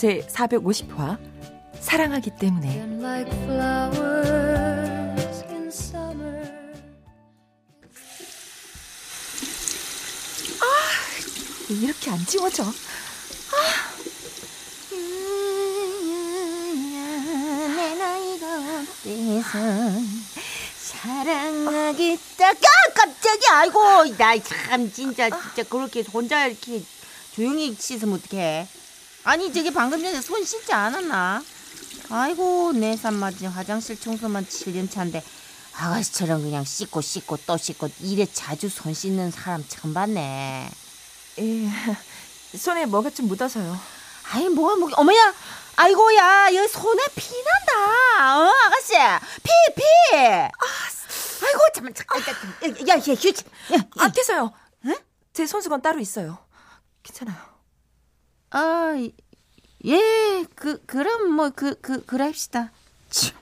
제 450화 사랑하기 때문에. 아 이렇게 안 지워져. 아. 내 나이가 어때서 사랑하기 딱 아, 깜짝이 아이고 나 참 진짜 진짜 그렇게 혼자 이렇게 조용히 씻으면 어떡해 아니 저기 방금 전에 손 씻지 않았나? 아이고 내 산맞이 화장실 청소만 7년 차인데 아가씨처럼 그냥 씻고 씻고 또 씻고 이래 자주 손 씻는 사람 처음 봤네. 예, 손에 뭐가 좀 묻어서요. 아이 뭐가 뭐 어머야! 아이고야 여기 손에 피 난다. 어 아가씨! 피피! 아, 아이고 잠깐 잠깐 야야 휴지. 아 됐어요. 응? 제 손수건 따로 있어요. 괜찮아요 아 예, 그, 그럼 뭐, 그, 그, 그럽시다. 참.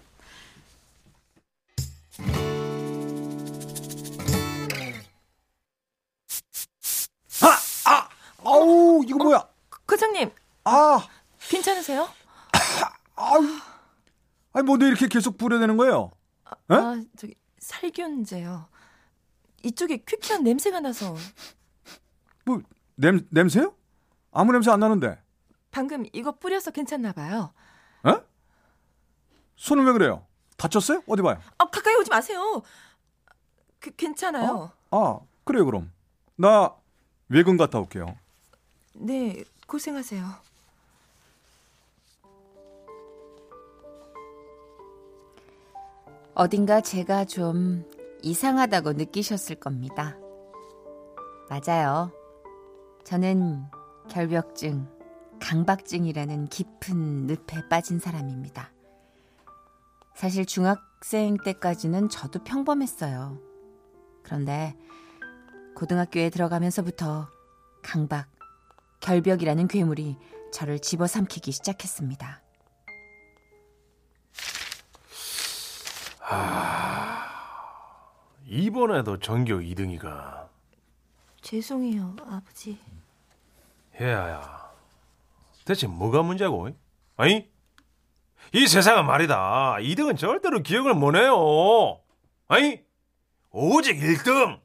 아! 아! 아우, 이거 뭐야? 과장님. 아! 괜찮으세요? 아우. 아니, 뭐, 내 이렇게 계속 뿌려대는 거예요? 아, 아, 저기, 살균제요. 이쪽에 퀴퀴한 냄새가 나서. 뭐, 냄, 냄새요? 아무 냄새 안 나는데. 방금 이거 뿌려서 괜찮나 봐요. 에? 손은 왜 그래요? 다쳤어요? 어디 봐요? 아, 가까이 오지 마세요. 그, 괜찮아요. 어? 아, 그래요, 그럼. 나 외근 갔다 올게요. 네, 고생하세요. 어딘가 제가 좀 이상하다고 느끼셨을 겁니다. 맞아요. 저는 결벽증, 강박증이라는 깊은 늪에 빠진 사람입니다. 사실 중학생 때까지는 저도 평범했어요. 그런데 고등학교에 들어가면서부터 강박, 결벽이라는 괴물이 저를 집어삼키기 시작했습니다. 하... 이번에도 전교 2등이가. 죄송해요, 아버지. 혜아야, 대체 뭐가 문제고? 아니? 이 세상은 말이다. 2등은 절대로 기억을 못 해요. 아니? 오직 1등!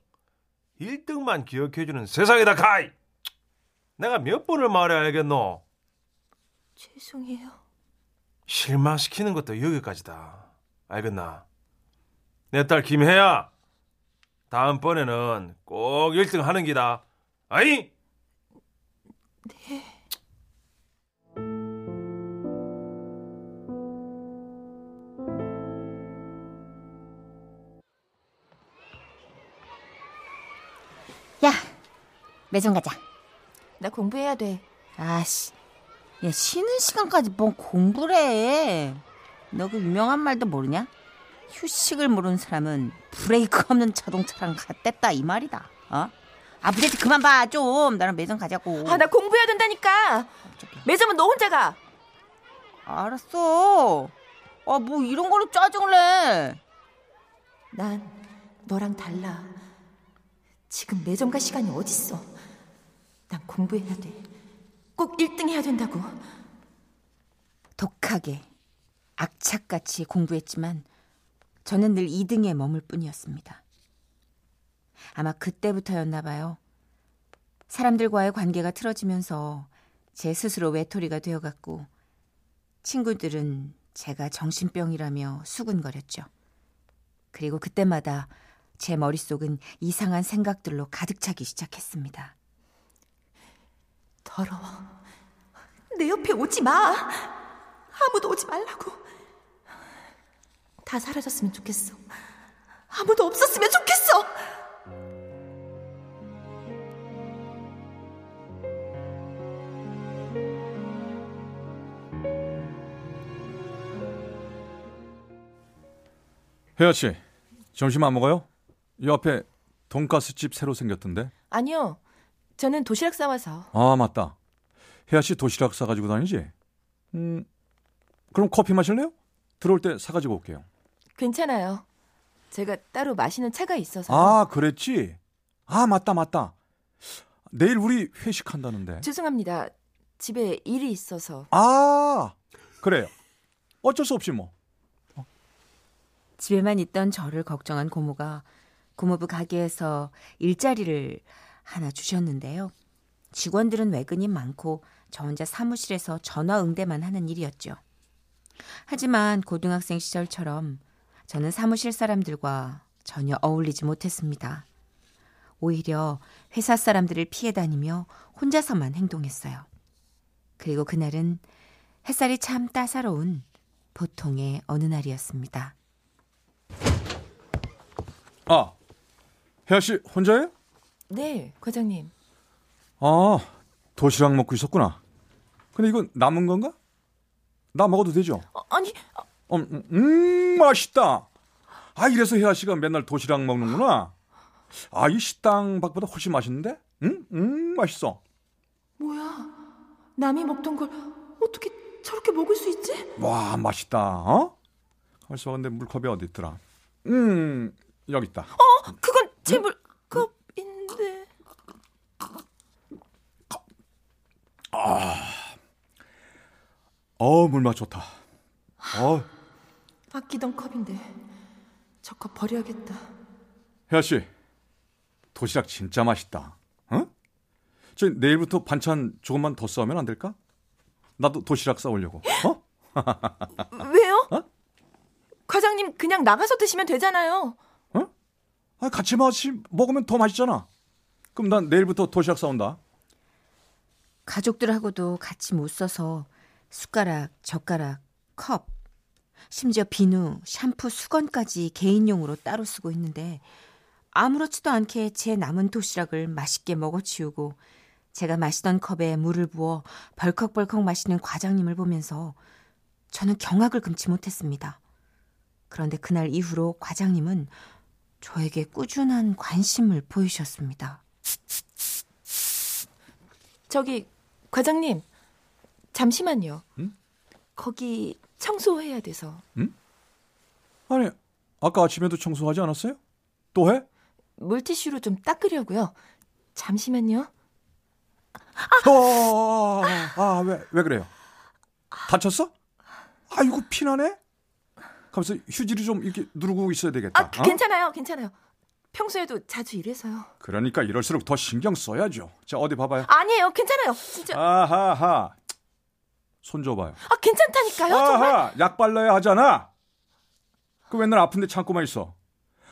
1등만 기억해주는 세상이다, 가이! 내가 몇 번을 말해야 알겠노? 죄송해요. 실망시키는 것도 여기까지다. 알겠나? 내 딸 김혜야, 다음번에는 꼭 1등 하는 기다. 아이? 네. 야, 매점 가자. 나 공부해야 돼. 아씨, 야 쉬는 시간까지 뭔 공부를 해. 너그 유명한 말도 모르냐? 휴식을 모르는 사람은 브레이크 없는 자동차랑 같댔다 이 말이다. 어? 아 부대티 그만 봐 좀. 나랑 매점 가자고. 아 나 공부해야 된다니까. 매점은 너 혼자 가. 알았어. 아 뭐 이런 걸로 짜증을 내. 난 너랑 달라. 지금 매점 갈 시간이 어딨어. 난 공부해야 돼. 꼭 1등 해야 된다고. 독하게, 악착같이 공부했지만 저는 늘 2등에 머물 뿐이었습니다. 아마 그때부터였나 봐요. 사람들과의 관계가 틀어지면서 제 스스로 외톨이가 되어갔고 친구들은 제가 정신병이라며 수군거렸죠. 그리고 그때마다 제 머릿속은 이상한 생각들로 가득 차기 시작했습니다. 더러워. 내 옆에 오지 마. 아무도 오지 말라고. 다 사라졌으면 좋겠어. 아무도 없었으면 좋겠어. 혜아 씨, 점심 안 먹어요? 이 앞에 돈가스 집 새로 생겼던데. 아니요. 저는 도시락 싸와서. 아 맞다. 혜아 씨 도시락 싸가지고 다니지? 음, 그럼 커피 마실래요? 들어올 때 사가지고 올게요. 괜찮아요. 제가 따로 마시는 차가 있어서. 아 그랬지? 아 맞다 맞다. 내일 우리 회식한다는데. 죄송합니다. 집에 일이 있어서. 아 그래요. 어쩔 수 없지 뭐. 집에만 있던 저를 걱정한 고모가 고모부 가게에서 일자리를 하나 주셨는데요. 직원들은 외근이 많고 저 혼자 사무실에서 전화 응대만 하는 일이었죠. 하지만 고등학생 시절처럼 저는 사무실 사람들과 전혀 어울리지 못했습니다. 오히려 회사 사람들을 피해 다니며 혼자서만 행동했어요. 그리고 그날은 햇살이 참 따사로운 보통의 어느 날이었습니다. 아 혜아 씨 혼자예요? 네, 과장님. 아 도시락 먹고 있었구나. 근데 이건 남은 건가? 나 먹어도 되죠? 어, 아니, 음, 음, 음, 맛있다. 아, 이래서 혜아 씨가 맨날 도시락 먹는구나. 아, 이 식당 밥보다 훨씬 맛있는데? 음, 음, 맛있어. 뭐야. 남이 먹던 걸 어떻게 저렇게 먹을 수 있지? 와, 맛있다. 어? 가만있어 봐. 근데 물컵이 어디 있더라? 음, 여기 있다. 어, 그건 제 물컵인데. 어, 물맛 좋다. 어, 아끼던 컵인데. 저 컵 버려야겠다. 혜아 씨. 도시락 진짜 맛있다. 어? 저 내일부터 반찬 조금만 더 싸우면 안 될까? 나도 도시락 싸오려고. 어? 왜요? 과장님 그냥 나가서 드시면 되잖아요. 아, 같이 마시 먹으면 더 맛있잖아. 그럼 난 내일부터 도시락 싸온다. 가족들하고도 같이 못 써서 숟가락, 젓가락, 컵, 심지어 비누, 샴푸, 수건까지 개인용으로 따로 쓰고 있는데 아무렇지도 않게 제 남은 도시락을 맛있게 먹어치우고 제가 마시던 컵에 물을 부어 벌컥벌컥 마시는 과장님을 보면서 저는 경악을 금치 못했습니다. 그런데 그날 이후로 과장님은 저에게 꾸준한 관심을 보이셨습니다. 저기 과장님 잠시만요. 응? 거기 청소해야 돼서 아니, 아까 아침에도 청소하지 않았어요? 또 해? 물티슈로 좀 닦으려고요. 잠시만요. 어, 아, 왜, 왜 그래요? 다쳤어? 아이고, 피나네? 가면서 휴지를 좀 이렇게 누르고 있어야 되겠다. 아 어? 괜찮아요, 괜찮아요. 평소에도 자주 이래서요. 그러니까 이럴수록 더 신경 써야죠. 자, 어디 봐봐요. 아니에요, 괜찮아요. 진짜 아하하. 손 줘봐요. 아 괜찮다니까요, 정말. 아하, 약 발라야 하잖아. 그 맨날 아픈데 참고만 있어.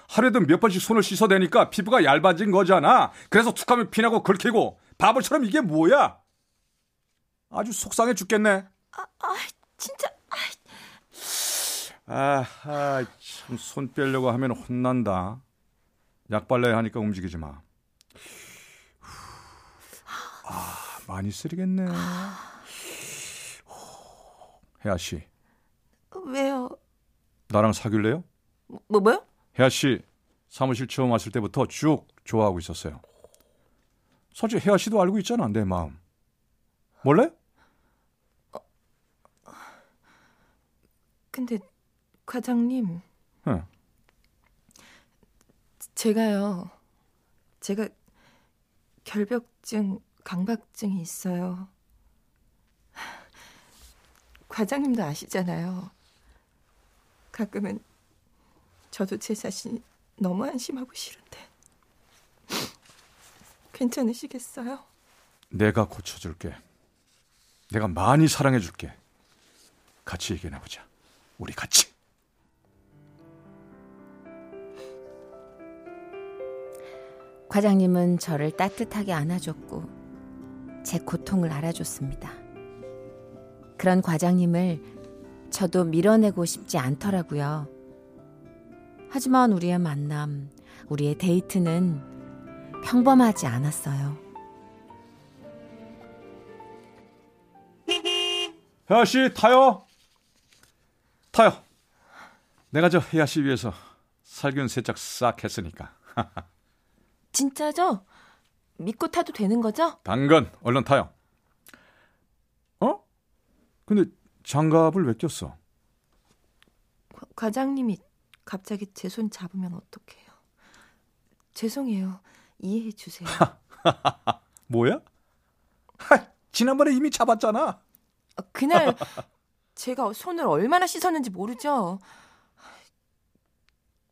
하루에도 몇 번씩 손을 씻어대니까 피부가 얇아진 거잖아. 그래서 툭하면 피나고 긁히고 바보처럼 이게 뭐야? 아주 속상해 죽겠네. 아, 진짜 아, 아하, 참 손 빼려고 하면 혼난다. 약 발라야 하니까 움직이지 마. 아, 많이 쓰리겠네. 혜아 씨, 왜요? 나랑 사귈래요? 뭐 뭐요? 혜아 씨 사무실 처음 왔을 때부터 쭉 좋아하고 있었어요. 솔직히 혜아 씨도 알고 있잖아, 내 마음. 몰래? 근데 과장님, 응. 제가요. 제가 결벽증, 강박증이 있어요. 과장님도 아시잖아요. 가끔은 저도 제 자신이 너무 안심하고 싫은데. 괜찮으시겠어요? 내가 고쳐줄게. 내가 많이 사랑해줄게. 같이 얘기해보자. 우리 같이. 과장님은 저를 따뜻하게 안아줬고 제 고통을 알아줬습니다. 그런 과장님을 저도 밀어내고 싶지 않더라고요. 하지만 우리의 만남, 우리의 데이트는 평범하지 않았어요. 혜아 씨 타요. 타요. 내가 저 혜아 씨 위해서 살균 세척 싹 했으니까. 진짜죠? 믿고 타도 되는 거죠? 당근 얼른 타요. 어? 근데 장갑을 왜 꼈어? 과- 과장님이 갑자기 제 손 잡으면 어떡해요? 죄송해요. 이해해 주세요. 뭐야? 하, 지난번에 이미 잡았잖아. 아, 그날 제가 손을 얼마나 씻었는지 모르죠.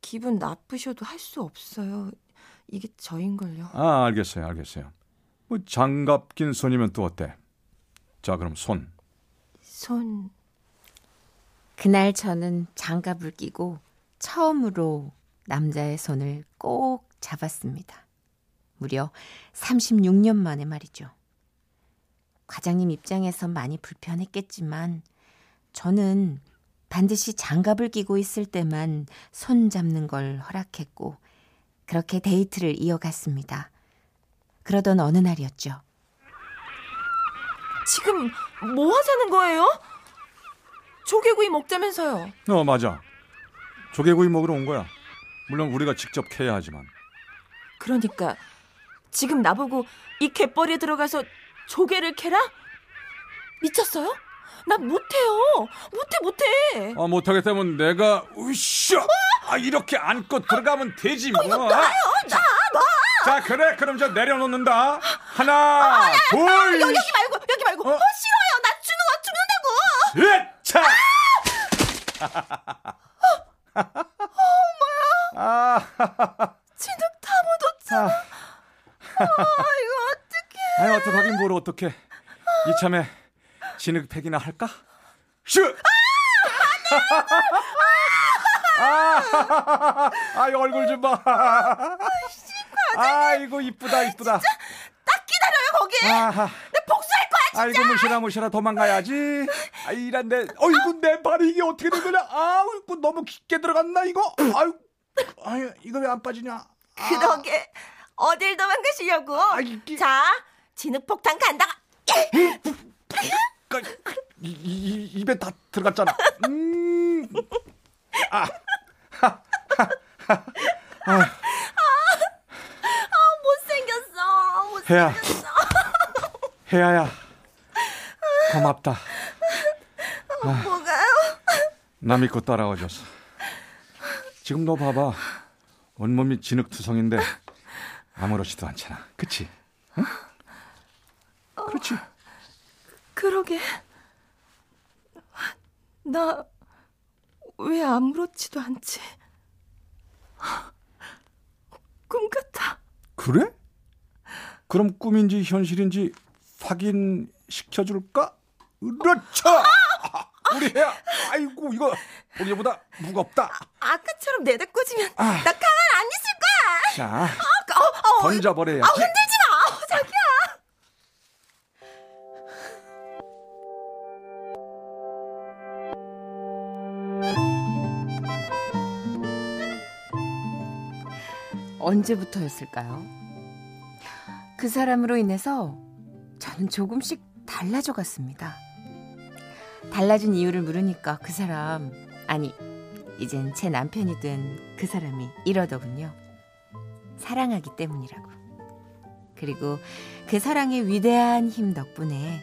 기분 나쁘셔도 할 수 없어요. 이게 저인걸요. 아, 알겠어요, 알겠어요. 뭐 장갑 낀 손이면 또 어때? 자, 그럼 손. 손 그날 저는 장갑을 끼고 처음으로 남자의 손을 꼭 잡았습니다. 무려 36년 만에 말이죠. 과장님 입장에서 많이 불편했겠지만 저는 반드시 장갑을 끼고 있을 때만 손 잡는 걸 허락했고 그렇게 데이트를 이어갔습니다. 그러던 어느 날이었죠. 지금 뭐 하자는 거예요? 조개구이 먹자면서요. 어, 맞아. 조개구이 먹으러 온 거야. 물론 우리가 직접 캐야 하지만. 그러니까 지금 나보고 이 갯벌에 들어가서 조개를 캐라? 미쳤어요? 나 못해요. 못해 못해. 아, 못하겠다면 내가 으쌰! 아, 이렇게 안고 들어가면 되지 뭐. 나요, 나, 나. 자, 그래. 그럼 저 내려놓는다. 하나, 둘, 여기 말고 여기 말고. 어? 어, 싫어요. 나 주는 거 죽는다고. 셋! 차! 아, 진흙 다 묻었잖아. 아, 이거 어떡해. 아니, 어떡하긴 뭘 어떡해. 이참에 진흙팩이나 할까? 슈! 아, 아, 이 얼굴 좀 봐. 아이고, 이쁘다, 이쁘다. 딱 기다려요 거기. 아하. 내 복수할 거야. 아이고, 무시라, 무시라, 도망가야지. 아, 이란 내, 어이구, 내 발이 이게 어떻게 된 거냐? 아이고, 너무 깊게 들어갔나, 이거? 아유, 아유, 이거 왜 안 빠지냐? 아, 그러게 어딜 도망가시려고? 아, 이게- 자 진흙폭탄 간다가 그, 이, 이, 이, 입에 다 들어갔잖아. 음. 아, 못생겼어. 혜야. 못생겼어. 혜야야. 고맙다. 뭐가요? 나 믿고 따라와줘서. 지금 너 봐봐. 온몸이 진흙투성인데 아무렇지도 않잖아. 그치? 응? 그렇지. 그러게. 나 왜 아무렇지도 않지? 꿈 같아. 그래? 그럼 꿈인지 현실인지 확인 시켜줄까? 그렇죠! 우리 혜야, 아이고, 이거 보기보다 무겁다. 아 까처럼 내다 꽂으면 아. 나 가만 안 있을 거야. 자, 어, 어, 어, 던져버려야지. 아, 흔들 언제부터였을까요? 그 사람으로 인해서 저는 조금씩 달라져 갔습니다. 달라진 이유를 물으니까 그 사람, 아니, 이젠 제 남편이 된 그 사람이 이러더군요. 사랑하기 때문이라고. 그리고 그 사랑의 위대한 힘 덕분에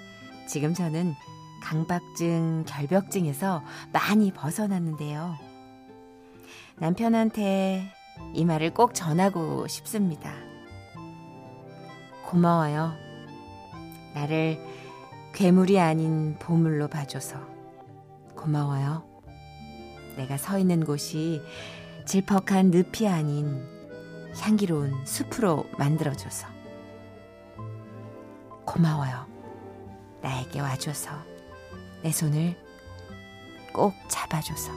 지금 저는 강박증, 결벽증에서 많이 벗어났는데요. 남편한테 이 말을 꼭 전하고 싶습니다. 고마워요. 나를 괴물이 아닌 보물로 봐줘서 고마워요. 내가 서 있는 곳이 질퍽한 늪이 아닌 향기로운 숲으로 만들어줘서 고마워요. 나에게 와줘서 내 손을 꼭 잡아줘서.